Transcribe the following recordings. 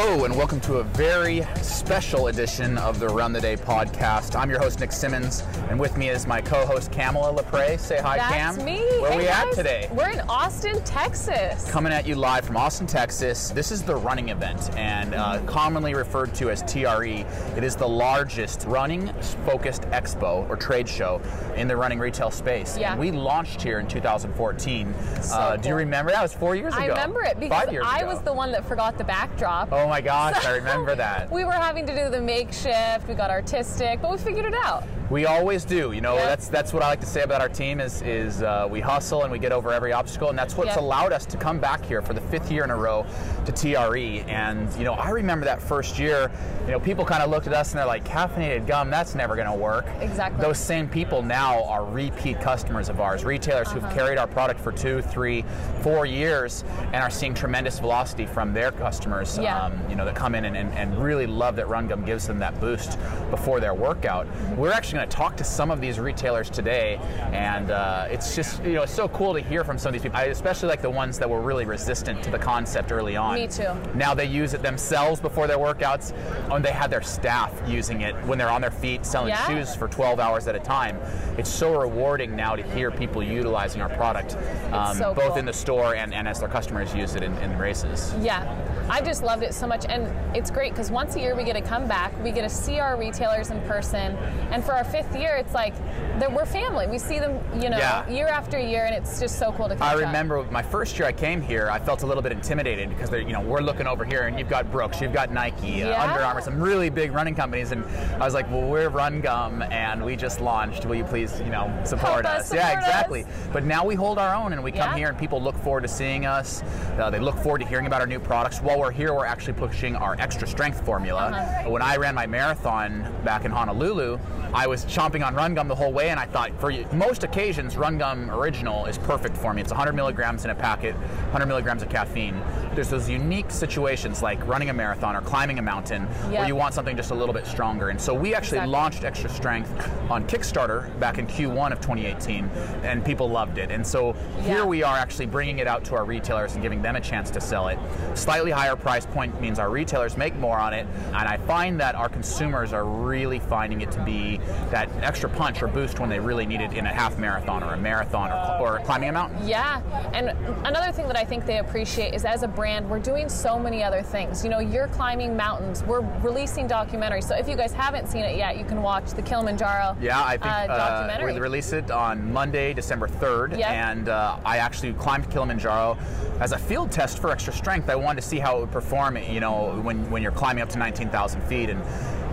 Hello, and welcome to a very special edition of the Run the Day podcast. I'm your host, Nick Simmons, and with me is my co host, Kamala LaPree. Say hi, That's Cam. me. Where Hey, we at today? We're in Austin, Texas. Coming at you live from Austin, Texas. This is the running event, and uh, commonly referred to as TRE. It is the largest running focused expo or trade show in the running retail space. Yeah. And we launched here in 2014. So uh, Do you remember? That was four years ago. I remember it because I ago. was the one that forgot the backdrop. Oh my gosh, I remember that. We were having to do the makeshift. We got artistic, but we figured it out. We always do. You know, Yeah. that's that's what I like to say about our team is is uh, we hustle and we get over every obstacle, and that's what's Yeah. allowed us to come back here for the fifth year in a row to TRE. And you know, I remember that first year. You know, people kind of looked at us and they're like, "Caffeinated gum, that's never going to work." Exactly. Those same people now are repeat customers of ours, retailers who've Uh-huh. carried our product for two, three, four years, and are seeing tremendous velocity from their customers. Yeah. Um, you know, that come in and, and, and really love that Run Gum gives them that boost before their workout. We're actually going to talk to some of these retailers today, and uh, it's just, you know, it's so cool to hear from some of these people. I especially like the ones that were really resistant to the concept early on. Me too. Now they use it themselves before their workouts, and they have their staff using it when they're on their feet selling Yeah. shoes for 12 hours at a time. It's so rewarding now to hear people utilizing our product, um, so both cool. in the store and, and as their customers use it in, in races. Yeah, I just loved it so much, and it's great because once a year we get to come back, we get to see our retailers in person, and for our fifth year, it's like that we're family. We see them, you know, Yeah. year after year, and it's just so cool to. Come. I catch up. remember my first year I came here, I felt a little bit intimidated because they're, you know we're looking over here and you've got Brooks, you've got Nike, uh, Under Armour, some really big running companies, and I was like, well, we're Run Gum and we just launched. Will you please, you know, support Help us, yeah, support exactly. us. But now we hold our own and we come Yeah. here and people look forward to seeing us. Uh, they look forward to hearing about our new products. While we're here, we're actually pushing our extra strength formula. Uh-huh. When I ran my marathon back in Honolulu, I was chomping on Run Gum the whole way, and I thought for most occasions, Run Gum Original is perfect for me. It's 100 milligrams in a packet, 100 milligrams of caffeine. There's those unique situations like running a marathon or climbing a mountain Yeah. where you want something just a little bit stronger. And so we actually Exactly. launched Extra Strength on Kickstarter back in Q1 of 2018, and people loved it. And so here Yeah. we are actually bringing it out to our retailers and giving them a chance to sell it. Slightly higher price point means our retailers make more on it, and I find that our consumers are really finding it to be that extra punch or boost when they really need it in a half marathon or a marathon or, or climbing a mountain. Yeah, and another thing that I think they appreciate is as a brand, we're doing so many other things. You know, you're climbing mountains, we're releasing documentaries. So if you guys haven't seen it yet, you can watch the Kilimanjaro Yeah, I think uh, uh, documentary. we released it on Monday, December 3rd, Yep. and uh, I actually climbed Kilimanjaro as a field test for extra strength. I wanted to see how it would perform, you know, when, when you're climbing up to 19,000 feet. And,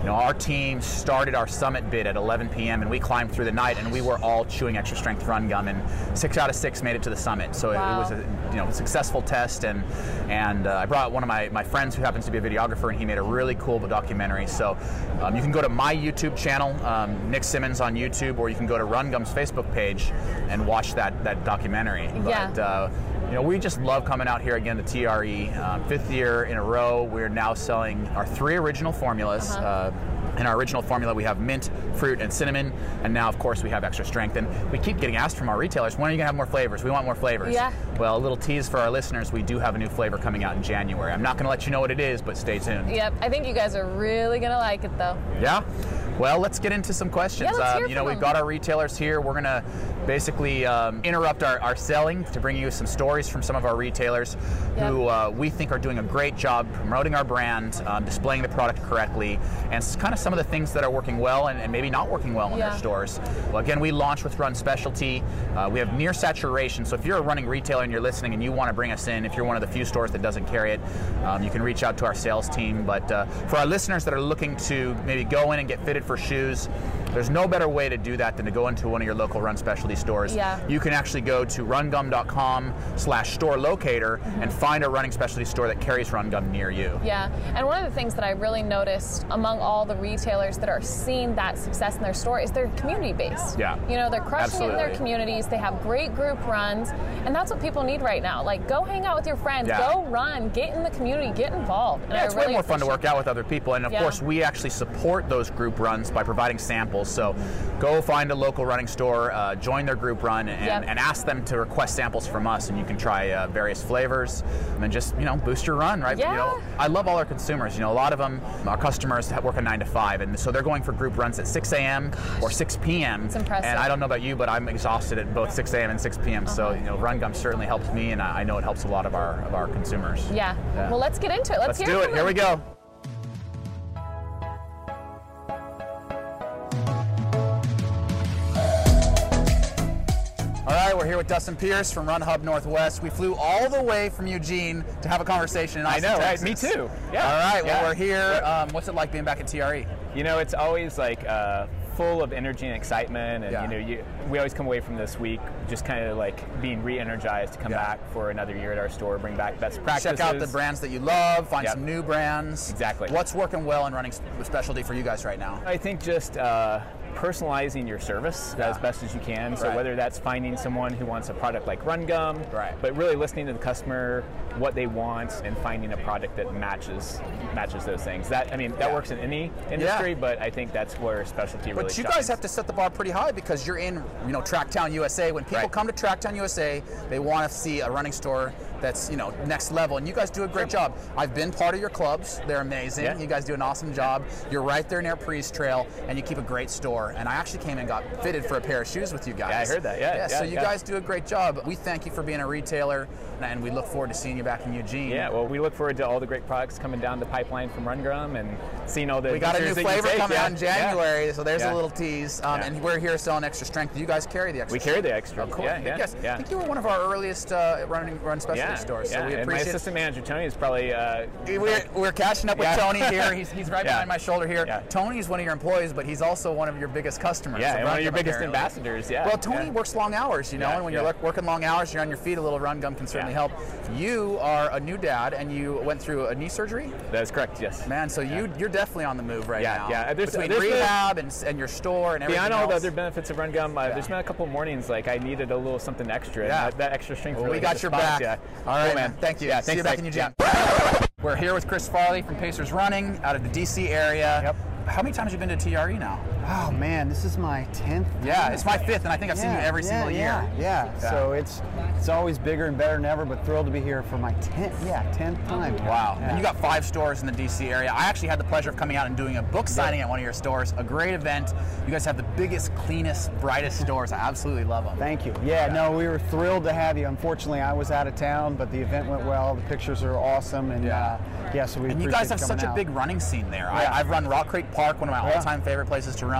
you know, our team started our summit bid at 11 p.m. and we climbed through the night, and we were all chewing extra strength run gum, and six out of six made it to the summit. So it, it was a you know successful test, and and uh, I brought one of my, my friends who happens to be a videographer, and he made a really cool documentary. So um, you can go to my YouTube channel, um, Nick Simmons on YouTube, or you can go to Run Gum's Facebook page and watch that that documentary. Yeah. Uh, you know, we just love coming out here again to TRE. Um, fifth year in a row, we're now selling our three original formulas. Uh-huh. Uh, in our original formula, we have mint, fruit, and cinnamon, and now, of course, we have extra strength. And we keep getting asked from our retailers, when are you going to have more flavors? We want more flavors. Yeah. Well, a little tease for our listeners, we do have a new flavor coming out in January. I'm not going to let you know what it is, but stay tuned. Yep, I think you guys are really gonna like it though. Yeah. Well, let's get into some questions. Yeah, let's hear um, you know, we've them. got our retailers here. We're going to basically um, interrupt our, our selling to bring you some stories from some of our retailers Yeah. who uh, we think are doing a great job promoting our brand, um, displaying the product correctly, and kind of some of the things that are working well and, and maybe not working well in Yeah. their stores. Well, again, we launched with Run Specialty. Uh, we have near saturation, so if you're a running retailer and you're listening and you want to bring us in, if you're one of the few stores that doesn't carry it, um, you can reach out to our sales team. But uh, for our listeners that are looking to maybe go in and get fitted for shoes, there's no better way to do that than to go into one of your local Run Specialty stores. Yeah. You can actually go to rungum.com slash store locator mm-hmm. and find a running specialty store that carries Run Gum near you. Yeah, and one of the things that I really noticed among all the retailers that are seeing that success in their store is they're community based. Yeah. You know, they're crushing it in their Absolutely. communities. They have great group runs, and that's what people need right now. Like, go hang out with your friends, Yeah. go run, get in the community, get involved. And Yeah, I it's really way more fun to work out with other people, and of Yeah. course, we actually support those group runs by providing samples. Samples. So go find a local running store, uh, join their group run, and, Yep. and ask them to request samples from us, and you can try uh, various flavors, and then just you know boost your run, right? You Yeah. know, I love all our consumers. You know, a lot of them, our customers that work a nine to five, and so they're going for group runs at 6 a.m. or 6 p.m. It's impressive. And I don't know about you, but I'm exhausted at both 6 a.m. and 6 p.m. So Uh-huh. you know, Run Gum certainly helps me, and I know it helps a lot of our of our consumers. Yeah. Yeah. Well, let's get into it. Let's, Let's do it. Here we go. We're here with Dustin Pierce from Run Hub Northwest. We flew all the way from Eugene to have a conversation in I Austin, know, right? Texas. Me too. Yeah. All right, well, we're here. Um, what's it like being back at? TRE? You know, it's always like uh, full of energy and excitement, and Yeah. you know, you, we always come away from this week just kind of like being re-energized to come Yeah. back for another year at our store, bring back best practices. Check out the brands that you love, find Yep. some new brands. Exactly. What's working well in running specialty for you guys right now? I think just uh, personalizing your service Yeah. as best as you can. So Right. whether that's finding someone who wants a product like Run Gum, Right. but really listening to the customer, what they want, and finding a product that matches matches those things. That I mean, that Yeah. works in any industry, but I think that's where specialty really. But you shines. guys have to set the bar pretty high because you're in, you know, Tracktown USA. When people Right. come to Tracktown USA, they want to see a running store that's, you know, next level. And you guys do a great job. I've been part of your clubs; they're amazing. Yeah. You guys do an awesome job. You're right there near Pre's Trail, and you keep a great store. And I actually came and got fitted for a pair of shoes with you guys. Yeah, I heard that. Yeah, Yeah. so you yeah. guys do a great job. We thank you for being a retailer, and we look forward to seeing you back in Eugene. Yeah, well, we look forward to all the great products coming down the pipeline from Run Gum and seeing all the. We got a new features that you flavor coming Yeah, out in yeah. January, so there's Yeah. a little tease. Um, Yeah. And we're here selling extra strength. Do You guys carry the extra We carry the extra. Oh, cool. Yeah, yeah, yes. yeah. I think you were one of our earliest uh, running run specialty Yeah, stores. yeah. So we and my assistant manager Tony is probably. Uh, We're, we're catching up with Yeah. Tony here. He's, he's right Yeah. behind my shoulder here. Yeah. is one of your employees, but he's also one of your biggest customers. Yeah, of and one of your biggest apparently. ambassadors. Yeah. Well, Tony yeah. works long hours, you know, Yeah, and when you're working long hours, you're on your feet. A little run gum can certainly Yeah. help. You are a new dad, and you went through a knee surgery. That is correct. Yes. Man, so you you're definitely on the move right Yeah, now. yeah. There's- Between there's been- rehab and, and your store and everything Beyond all the other benefits of Run Gum, uh, Yeah. there's been a couple mornings like I needed a little something extra. Yeah. that, that extra strength. Well, really we got your back. Yeah. All right, Cool, man. Thank you. Yeah. See you thanks, back in Mike. Eugene. We're here with Chris Farley from Pacers Running out of the DC area. Yep. How many times have you been to TRE now? Oh man, this is my tenth. Yeah, it's my fifth, and I think I've seen you every yeah, single yeah, year. Yeah, Yeah. So it's it's always bigger and better than ever. But thrilled to be here for my tenth. Yeah, tenth time. Wow. Yeah. And you got five stores in the DC area. I actually had the pleasure of coming out and doing a book signing at one of your stores. A great event. You guys have the biggest, cleanest, brightest stores. I absolutely love them. Thank you. Yeah, no, we were thrilled to have you. Unfortunately, I was out of town, but the event went well. The pictures are awesome, and Yeah. uh, yeah, so we And you guys have such a big running scene there. Yeah. I, I've run Rock Creek Park, one of my Yeah. all-time favorite places to run.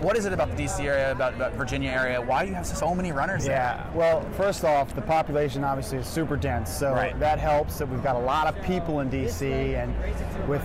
What is it about the DC area, about, about Virginia area? Why do you have so many runners there? Yeah. Well, first off, the population obviously is super dense, so Right. that helps. That we've got a lot of people in DC, and with,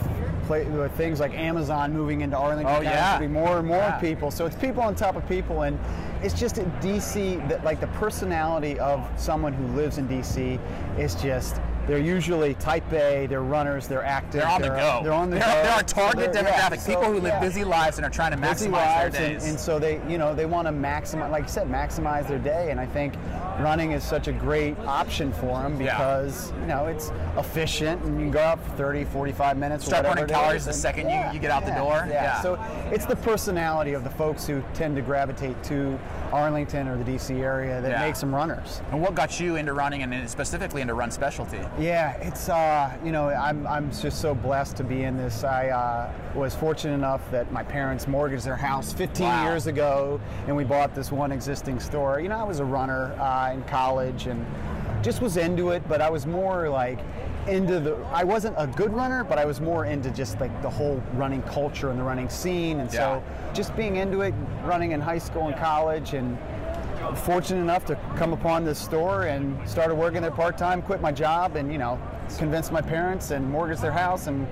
pla with things like Amazon moving into Arlington, Oh, yeah. there'll be more and more Yeah. people. So it's people on top of people, and it's just in DC that like the personality of someone who lives in DC is just. They're usually type A. They're runners. They're active. They're on the go. They're on the they're, go. They're our target they're- yeah, demographic. so, people who live yeah busy lives and are trying to busy maximize their and, days. and so they, you know, they want to maximize, like you said, maximize their day. And I think running is such a great option for them Yeah. because you know it's efficient and you can go out for 30, 45 minutes. Start burning calories the and- second you- you get out the door. Yeah. Yeah. So it's the personality of the folks who tend to gravitate to Arlington or the DC area that Yeah. makes them runners. and what got you into running and specifically into run specialty? Yeah, it's uh, you know I'm, I'm just so blessed to be in this. I uh, was fortunate enough that my parents mortgaged their house 15 Wow. years ago, and we bought this one existing store. You know, I was a runner uh, in college and just was into it, but I was more like into the. I wasn't a good runner, but I was more into just like the whole running culture and the running scene, and so just being into it, running in high school and college, and fortunate enough to come upon this store and started working there part time. Quit my job and you know convinced my parents and mortgaged their house and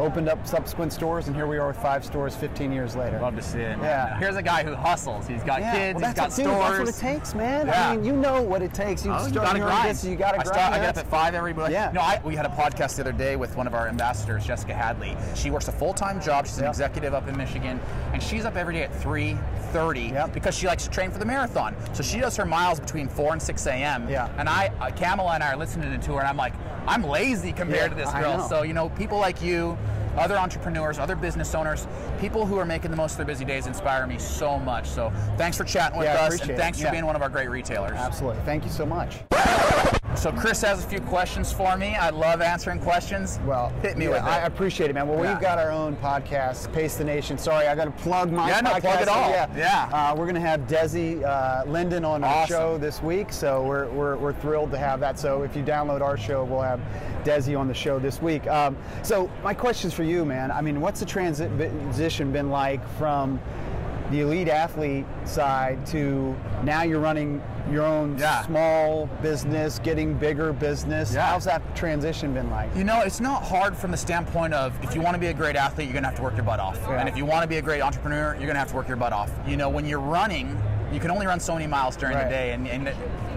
opened up subsequent stores. And here we are with five stores, 15 years later. Love to see it. man. Yeah. Here's a guy who hustles. He's got yeah, kids. well, he's got what, dude. That's what it takes, man. Yeah. I mean, you know what it takes. You Oh, you gotta grind. business, You got to I grind. start. I get up at five every morning. Yeah. No, I, we had a podcast the other day with one of our ambassadors, Jessica Hadley. She works a full-time job. She's an Yeah. executive up in Michigan, and she's up every day at three thirty Yep. because she likes to train for the marathon. So she does her miles between four and six a.m. Yeah. And I, uh, Kamala and I are listening to her, and I'm like, I'm lazy compared Yeah, to this girl. So you know, people like you other entrepreneurs, other business owners, people who are making the most of their busy days inspire me so much. So thanks for chatting with Yeah, us, and it. thanks for Yeah. being one of our great retailers. Absolutely. Thank you so much. So Chris has a few questions for me. I love answering questions. Well, hit me yeah, with it. I appreciate it, man. Well, Yeah. we've got our own podcast, Pace the Nation. Sorry, I got to plug my Yeah, no, podcast. plug it all. Yeah, Yeah. Uh, we're going to have Desi uh, Linden on our show this week, so we're, we're, we're thrilled to have that. So if you download our show, we'll have Desi on the show this week. Um, so my question's for you, man. I mean, what's the transition been like from the elite athlete side to now you're running your own Yeah. small business, getting bigger business? Yeah. How's that transition been like? You know, it's not hard from the standpoint of if you want to be a great athlete, you're going to have to work your butt off. Yeah. And if you want to be a great entrepreneur, you're going to have to work your butt off. You know, when you're running, you can only run so many miles during Right. the day. And, and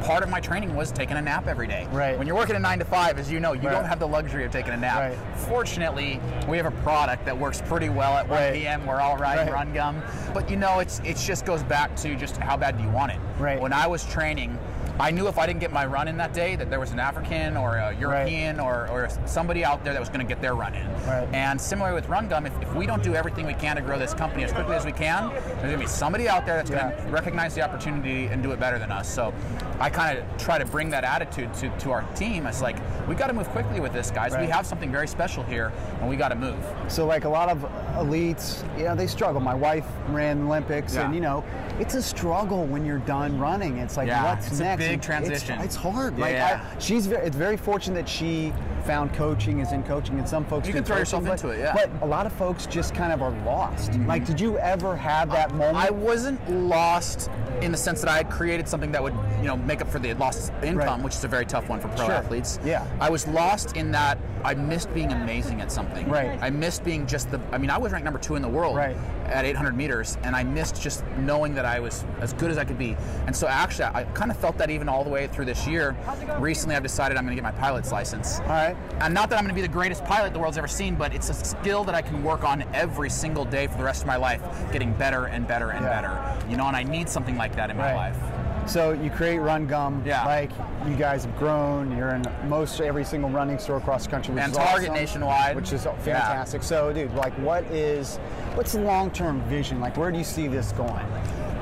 part of my training was taking a nap every day. Right. When you're working a nine to five, as you know, you Right. don't have the luxury of taking a nap. Right. Fortunately, we have a product that works pretty well at 1 Right. p.m. We're all riding Right. run gum. But you know, it's it just goes back to just how bad do you want it. Right. When I was training, I knew if I didn't get my run in that day, that there was an African or a European or, or somebody out there that was going to get their run in. Right. And similarly with Run Gum, if, if we don't do everything we can to grow this company as quickly as we can, there's going to be somebody out there that's Yeah. going to recognize the opportunity and do it better than us. So I kind of try to bring that attitude to, to our team. It's like, we got to move quickly with this, guys. We have something very special here, and we got to move. So like a lot of elites, you know, they struggle. My wife ran Olympics, Yeah. and you know, it's a struggle when you're done running. It's like Yeah, what's it's a next? big And it's- transition. It's, hard. Like Yeah. I, she's very, it's very fortunate that she found coaching, is in coaching, and some folks You can throw yourself but- into it, yeah. Mm-hmm. But a lot of folks just kind of are lost. Like, did you ever have that moment? I wasn't lost in the sense that I had created something that would, you know, make up for the lost income, Right. which is a very tough one for pro Sure. athletes. Yeah. I was lost in that I missed being amazing at something. Right. I missed being just the. I mean, I was ranked number two in the world Right. at 800 meters, and I missed just knowing that I was as good as I could be. And so actually, I kind of felt that even all the way through this year. Recently, I've decided I'm going to get my pilot's license. All right. And not that I'm going to be the greatest pilot the world's ever seen, but it's a skill that I can work on every single day for the rest of my life, getting better and better and Yeah. better. You know, and I need something like that in my Right. life. So you create Run Gum. Yeah. Like you guys have grown. You're in most every single running store across the country, And Target awesome, nationwide. which is Yeah. fantastic. So, dude, like, what is what's the long-term vision? Like, where do you see this going?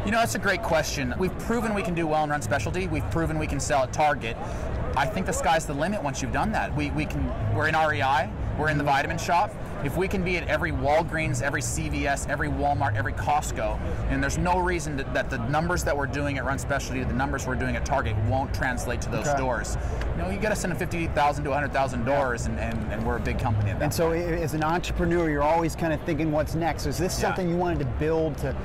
You know, that's a great question. We've proven we can do well in run specialty. We've proven we can sell at Target. I think the sky's the limit once you've done that. We, we can. We're in REI. We're in the vitamin shop. If we can be at every Walgreens, every CVS, every Walmart, every Costco, and there's no reason that, that the numbers that we're doing at Run Specialty, the numbers we're doing at Target, won't translate to those Okay. doors. You know, you get us into 50,000 to 100,000 doors, and, and, and we're a big company at that. And so, as an entrepreneur, you're always kind of thinking, what's next? Is this Yeah. something you wanted to build to?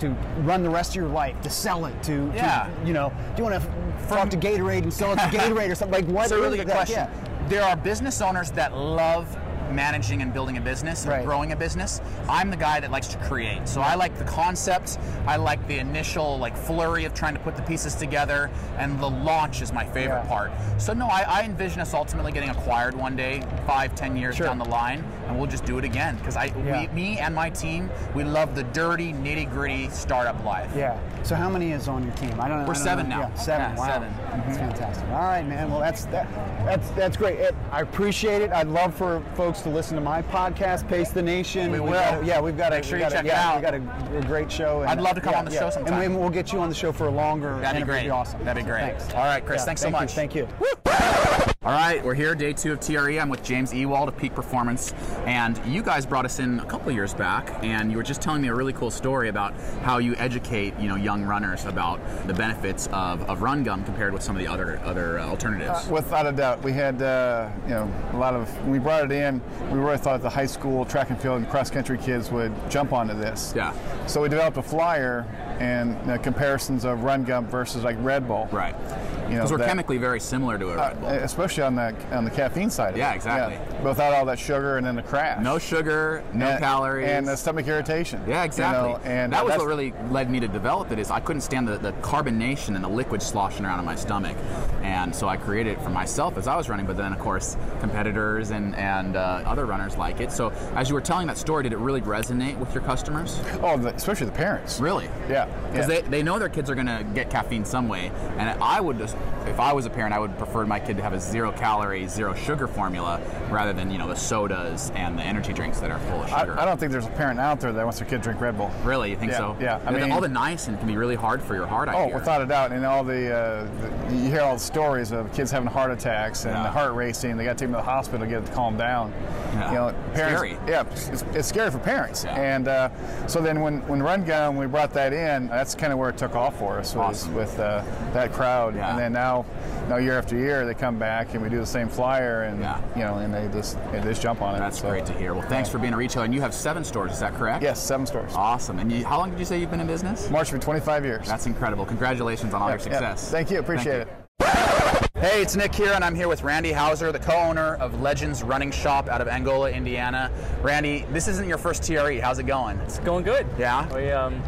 To run the rest of your life, to sell it, to, to, Yeah. you know, do you want to talk to Gatorade and sell it to Gatorade or something like what? That's a really good that? question. Yeah. There are business owners that love managing and building a business and Right. growing a business. I'm the guy that likes to create. So I like the concept. I like the initial like flurry of trying to put the pieces together, and the launch is my favorite Yeah. part. So no, I, I envision us ultimately getting acquired one day, five, ten years Sure. down the line, and we'll just do it again. Because I, Yeah. we, me and my team, we love the dirty, nitty gritty startup life. Yeah. So how many is on your team? I don't know. We're don't seven know. now. Yeah, seven. Wow. seven. Mm-hmm. That's fantastic. All right, man. Well, that's that, that's that's great. It, I appreciate it. I'd love for folks to listen to my podcast, Pace the Nation. We We've will. got a- yeah, we've got a Make sure we you got a, check it yeah, out. We got a, a great show. and- I'd love to come yeah, on the yeah. show sometime. And we, we'll get you on the show for a longer. That'd be great. Be awesome. That'd be great. Thanks. All right, Chris, thanks so thank you, much. Thank you. All right, we're here, day two of TRE. I'm with James Ewald of Peak Performance, and you guys brought us in a couple years back, and you were just telling me a really cool story about how you educate, you know, young runners about the benefits of, of Run Gum compared with some of the other other uh, alternatives. Without a doubt, we had uh, you know a lot of we brought it in. We really thought the high school track and field and cross country kids would jump onto this. Yeah. So we developed a flyer and you know, comparisons of Run Gum versus like Red Bull. right. You know, Because we're that- chemically very similar to a Red Bull. uh, especially on the on the caffeine side. Of Yeah, it. exactly. Without all that sugar and then the crash. no sugar, no and, calories. and the stomach irritation. Yeah, you exactly. know, and that was what really led me to develop it. Is I couldn't stand the, the carbonation and the liquid sloshing around in my stomach, and so I created it for myself as I was running. But then, of course, competitors and and uh, other runners like it. So, as you were telling that story, did it really resonate with your customers? Oh, the, especially the parents. Really? Yeah. Because yeah. they, they know their kids are going to get caffeine some way, and I would because if I was a parent, I would prefer my kid to have a zero calorie, zero sugar formula rather than you know the sodas and the energy drinks that are full of sugar. I don't think there's a parent out there that wants their kid to drink Red Bull. Really, you think Yeah, so? yeah. I mean- all the niacin can be really hard for your heart. I Oh, hear. without a doubt. And all the, uh, the you hear all the stories of kids having heart attacks and Yeah. the heart racing. They got to take them to the hospital to get it to calm down. Yeah. You know, It's parents. scary. Yeah, it's, it's scary for parents. And uh, so then when when Run Gum we brought that in, that's kind of where it took off for us was Awesome. with uh, that crowd. Yeah. And then now, now year after year they come back and we do the same flyer and Yeah. you know and they just they just jump on it. That's So, great to hear. Well, thanks for being a retailer. And you have seven stores, is that correct? Yes, seven stores. Awesome. And you, how long did you say you've been in business? March for 25 years. That's incredible. Congratulations on all Yeah, your success. yeah. Thank you. Appreciate Thank it. Hey, it's Nick here, and I'm here with Randy Hauser, the co-owner of Legends Running Shop out of Angola, Indiana. Randy, this isn't your first TRE. How's it going? It's going good. Yeah? We um,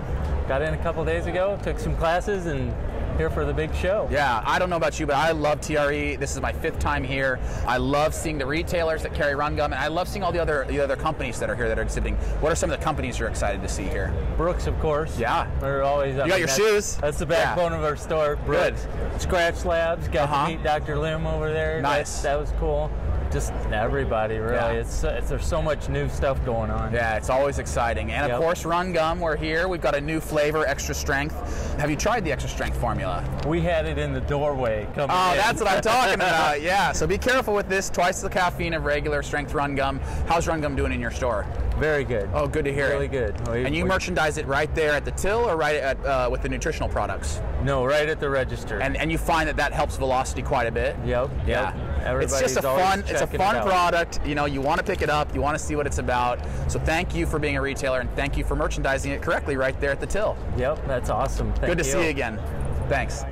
got in a couple days ago, took some classes, and here for the big show. Yeah, I don't know about you, but I love TRE. This is my fifth time here. I love seeing the retailers that carry Run Gum, and I love seeing all the other the other companies that are here that are exhibiting. What are some of the companies you're excited to see here? Brooks, of course. Yeah. We're always. I got your that's- shoes? That's the Yeah. backbone of our store. Brooks. Skratch Labs. Got Uh-huh. to meet Dr. Lim over there. Nice. That, that was cool. Just everybody, really. Yeah. It's, it's there's so much new stuff going on. Yeah, it's always exciting. And of course, Run Gum, we're here. We've got a new flavor, extra strength. Have you tried the extra strength formula? We had it in the doorway. Coming Oh, in. that's what I'm talking about. Yeah. So be careful with this. Twice the caffeine of regular strength Run Gum. How's Run Gum doing in your store? Very good. Oh, good to hear Really it. good. We- and you we- merchandise it right there at the till, or right at uh, with the nutritional products. No, right at the register. And and you find that that helps velocity quite a bit. Yep. Yeah. Yep. It's just a fun it's a checking it fun product. You know, you want to pick it up, you want to see what it's about. So thank you for being a retailer and thank you for merchandising it correctly right there at the till. Yep, that's awesome. Thank Good to see you again. Thanks.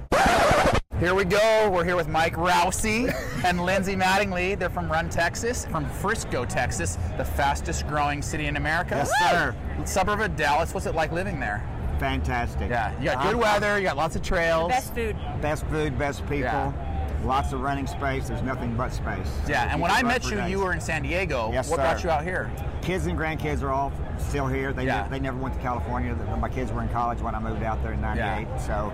Here we go. We're here with Mike Rousey and Lindsay Mattingly. They're from Run, Texas, from Frisco, Texas, the fastest growing city in America. Yes, sir. Suburb of Dallas. What's it like living there? Fantastic. Yeah, you got good Um, weather, you got lots of trails. Best food. Best food, best people. Yeah. Lots of running space. There's nothing but space. Yeah, and when I met you, days. you were in San Diego. Yes, what brought you out here? Kids and grandkids are all still here. They Yeah. ne- they never went to California. My kids were in college when I moved out there in '98. Yeah. So,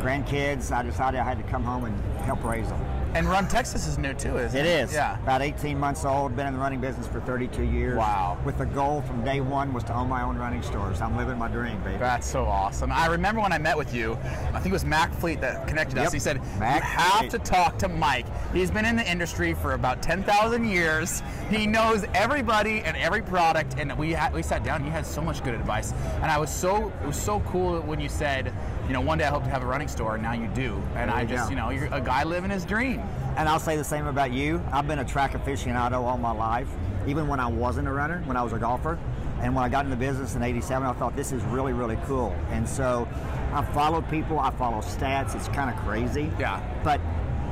grandkids, I decided I had to come home and help raise them. And Run Texas is new too, isn't it? It is. Yeah. About 18 months old. Been in the running business for 32 years. Wow. With the goal from day one was to own my own running stores. I'm living my dream, baby. That's so awesome. I remember when I met with you, I think it was Mac Fleet that connected us. He said, Mac You have Fleet. to talk to Mike. He's been in the industry for about 10,000 years. He knows everybody and every product. And we, had, we sat down you had so much good advice. And I was so, it was so cool when you said, you know, one day I hope to have a running store, and now you do. And There I you just, go. you know, you're a guy living his dream. And I'll say the same about you. I've been a track aficionado all my life, even when I wasn't a runner, when I was a golfer. And when I got into business in 87, I thought this is really, really cool. And so I follow people, I follow stats. It's kind of crazy. Yeah. But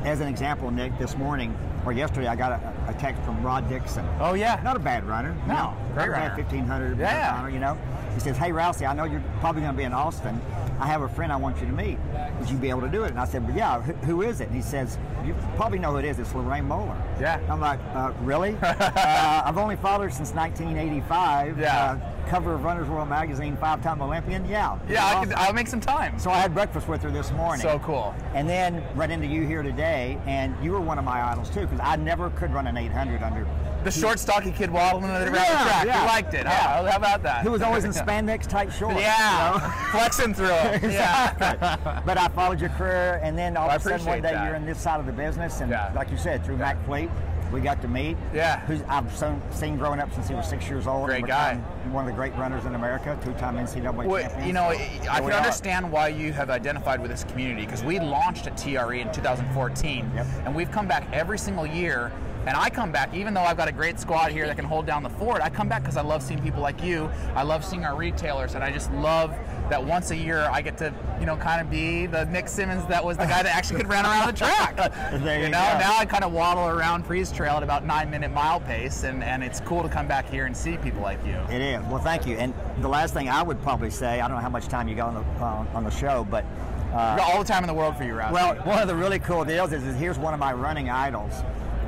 as an example, Nick, this morning or yesterday, I got a, a text from Rod Dixon. Oh, yeah. Not a bad runner. No, not great a bad runner. 1500 Yeah. marathoner, you know. He says, "Hey Rousey, I know you're probably going to be in Austin. I have a friend I want you to meet. Would you be able to do it?" And I said, "Well, yeah. Who, who is it?" And he says, "You probably know who it is. It's Lorraine Moeller." Yeah. I'm like, uh, "Really?" uh, I've only followed her since 1985. Yeah. Uh, cover of Runner's World magazine, five-time Olympian. Yeah. Yeah, I Awesome. could, I'll make some time. So I had breakfast with her this morning. So cool. And then run into you here today, and you were one of my idols too, because I never could run an 800 under. The short, stocky kid waddling around the Yeah, track. yeah. You liked it. huh? How about that? Who was always in spandex tight shorts. Yeah, you know? flexing through it. Yeah. but I followed your career, and then all I of a sudden one day that. you're in this side of the business, and Yeah. like you said, through Mac Fleet, we got to meet. Yeah. Who's I've seen growing up since he was six years old. Great guy. One of the great runners in America, two-time NCAA Well, champion. you know, So, I can are. understand why you have identified with this community because we launched at TRE in 2014, Yep. and we've come back every single year. And I come back, even though I've got a great squad here that can hold down the fort. I come back because I love seeing people like you. I love seeing our retailers, and I just love that once a year I get to, you know, kind of be the Nick Simmons that was the guy that actually could run around the track. There you know, go. now I kind of waddle around Pre's Trail at about nine minute mile pace, and, and it's cool to come back here and see people like you. It is. Well, thank you. And the last thing I would probably say, I don't know how much time you got on the uh, on the show, but uh, all the time in the world for you, Rouse. Well, one of the really cool deals is, is here's one of my running idols.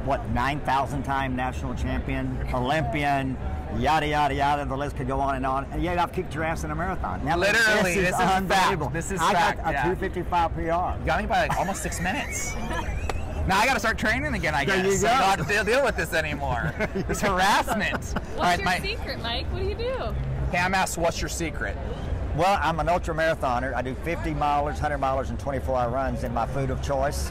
What, 9,000 time national champion, Olympian, yada yada yada. The list could go on and on. And yet I've kicked your ass in a marathon. Now, Literally, this this is is unbelievable. fact. This is I fact, got a yeah. 255 PR. You Got me by like almost six minutes. Now I got to start training again, I There guess. you so I don't have to deal with this anymore. this harassment. What's All right, your my, secret, Mike? What do you do? Pam asks, what's your secret? Well, I'm an ultra marathoner. I do 50 milers, 100 milers, and 24 hour runs. And my food of choice,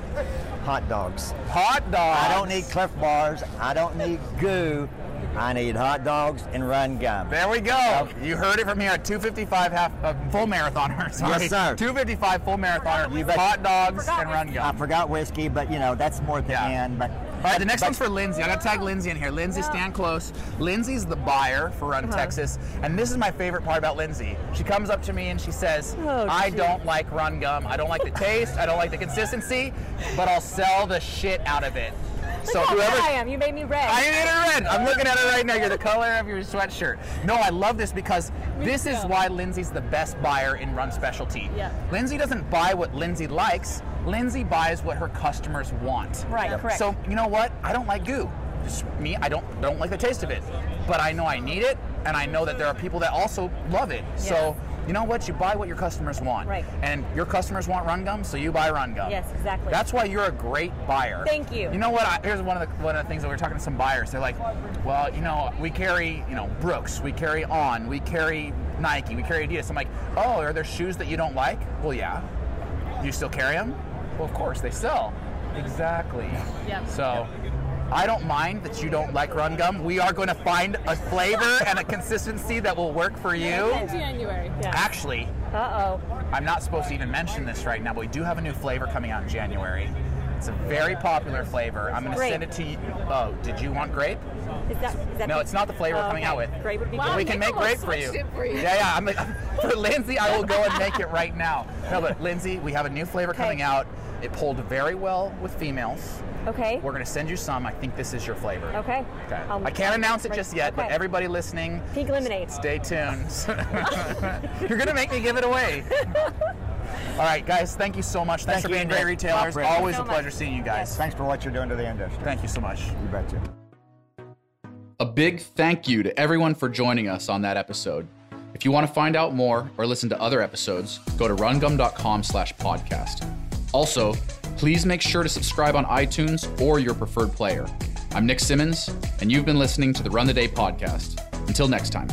hot dogs. Hot dogs. I don't need Clif Bars. I don't need GU. I need hot dogs and run gum. There we go. You heard it from here. 255 half uh, full marathoner. Sorry. Yes, sir. 255 full marathoner. You. Hot dogs and run gum. I forgot whiskey, but you know that's more at the Yeah. end. But All right, the next one's for Lindsay. I gotta tag Lindsay in here. Lindsay, stand close. Lindsay's the buyer for Run Uh-huh. Texas, and this is my favorite part about Lindsay. She comes up to me and she says, Oh, "I geez. don't like Run Gum. I don't like the taste. I don't like the consistency, but I'll sell the shit out of it." So Look how whoever I am. You made me red. I made it red. I'm looking at it right now. You're the color of your sweatshirt. No, I love this because this is why Lindsay's the best buyer in Run Specialty. Yeah. Lindsay doesn't buy what Lindsay likes. Lindsay buys what her customers want. Right, Yep. correct. So you know what? I don't like GU. Just me, I don't don't like the taste of it. But I know I need it, and I know that there are people that also love it. So you know what? You buy what your customers want. Right. And your customers want Run Gum, so you buy Run Gum. Yes, exactly. That's why you're a great buyer. Thank you. You know what? I, here's one of the one of the things that we are talking to some buyers. They're like, well, you know, we carry, you know, Brooks, we carry On, we carry Nike, we carry Adidas. I'm like, oh, are there shoes that you don't like? Well, yeah. Do you still carry them? Well, of course they sell. Exactly. Yep. So. I don't mind that you don't like Run Gum. We are going to find a flavor and a consistency that will work for you. In January. Actually, Uh oh. I'm not supposed to even mention this right now, but we do have a new flavor coming out in January. It's a very popular flavor. I'm going to Grape. send it to you. Oh, did you want grape? Is that, is that No, it's not the flavor we're coming okay. out with. Grape would be Wow, good. we can make grape for you. for you. Yeah, yeah. I'm like, for Lindsay, I will go and make it right now. No, but Lindsay, we have a new flavor Okay. coming out. It pulled very well with females. Okay. We're going to send you some. I think this is your flavor. Okay. Okay. I'll- I can't announce it just yet, but everybody listening, Pink lemonade. Stay tuned. You're gonna make me give it away. All right, guys. Thank you so much. Thanks Thank for you, being great retailers. My. Always so a pleasure much. seeing you guys. thanks for what you're doing to the industry. Thank you so much. You betcha. A big thank you to everyone for joining us on that episode. If you want to find out more or listen to other episodes, go to rungum.com slash podcast. Also, please make sure to subscribe on iTunes or your preferred player. I'm Nick Simmons, and you've been listening to the Run the Day podcast. Until next time.